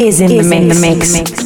is in the mix. In the mix.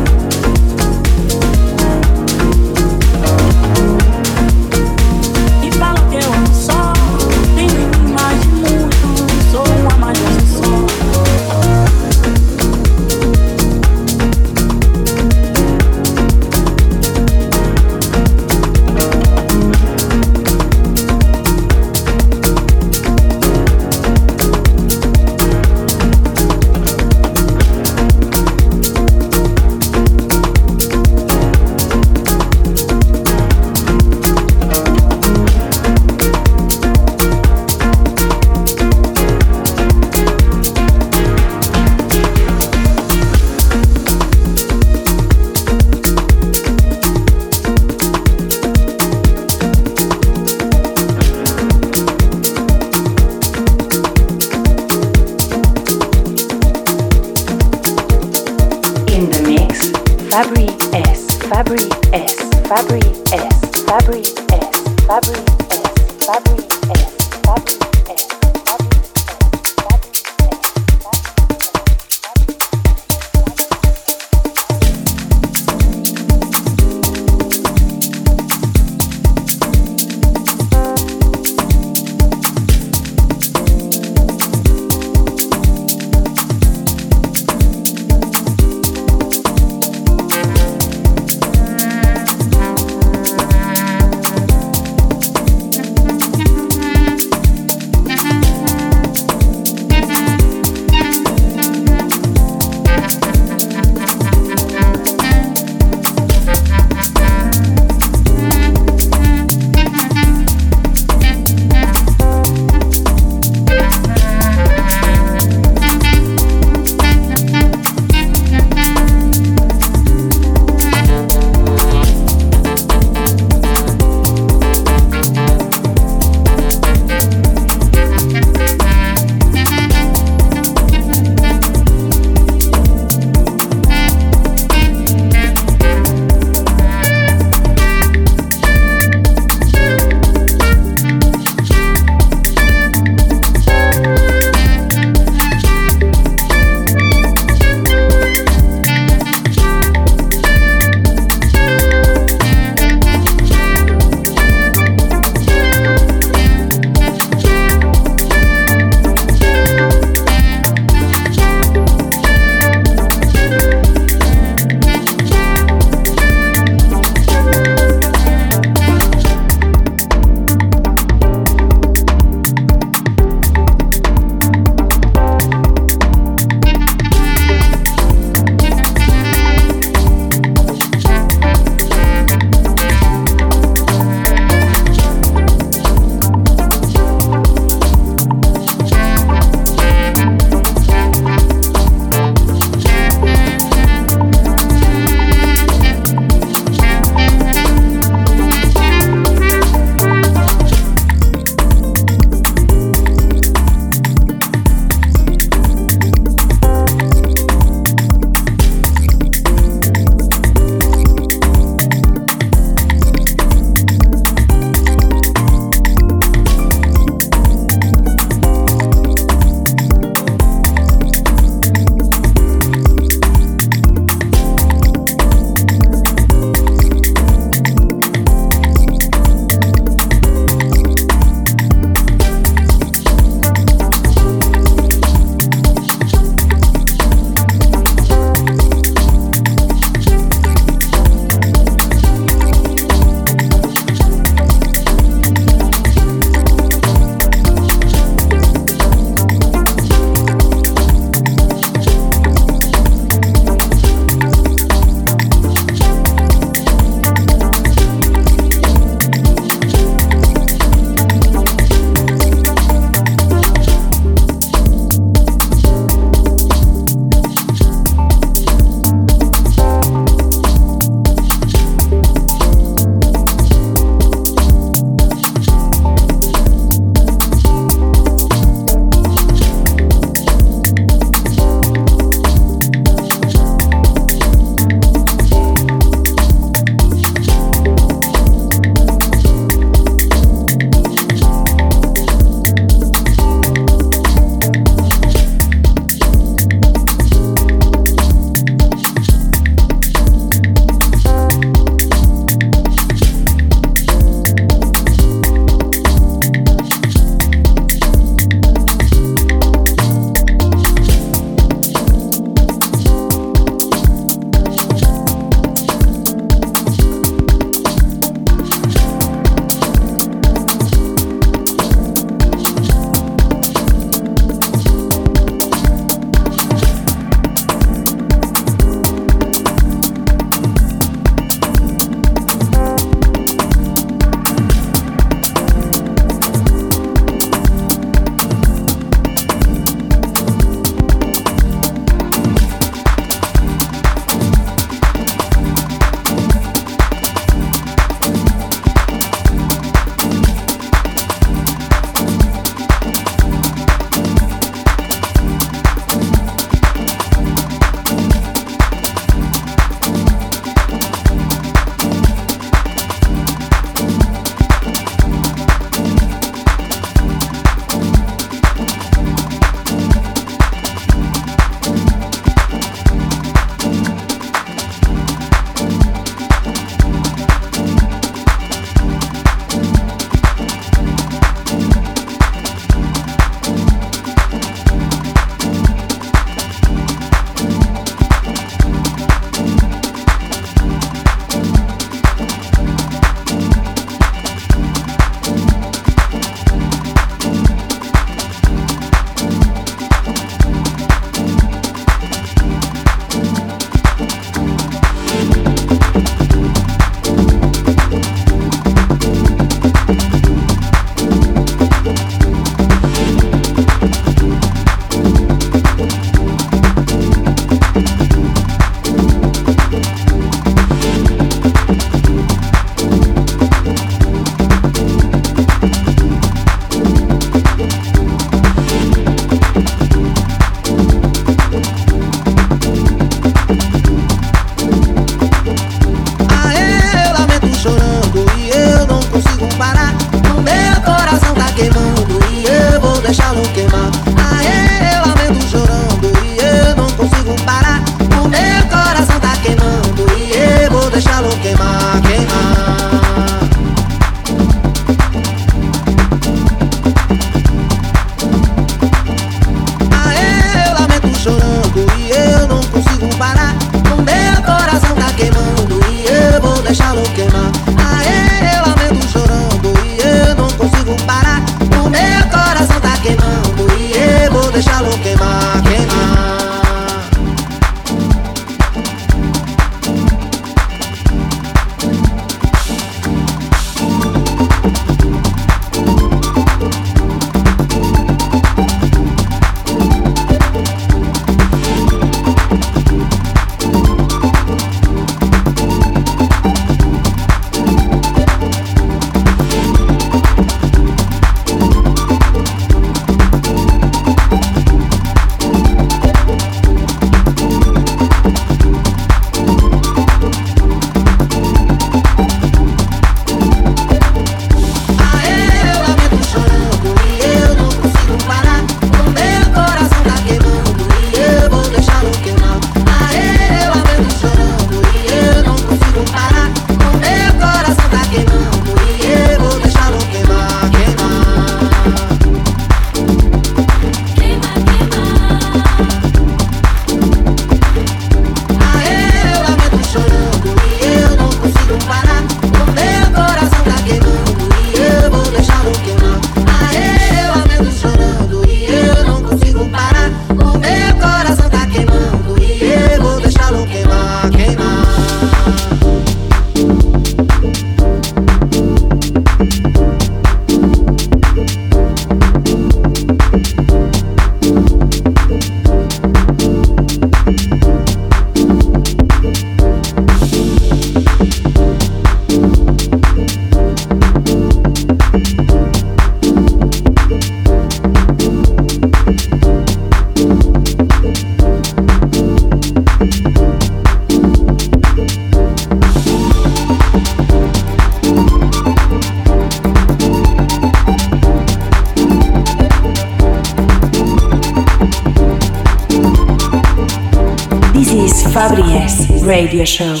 Show.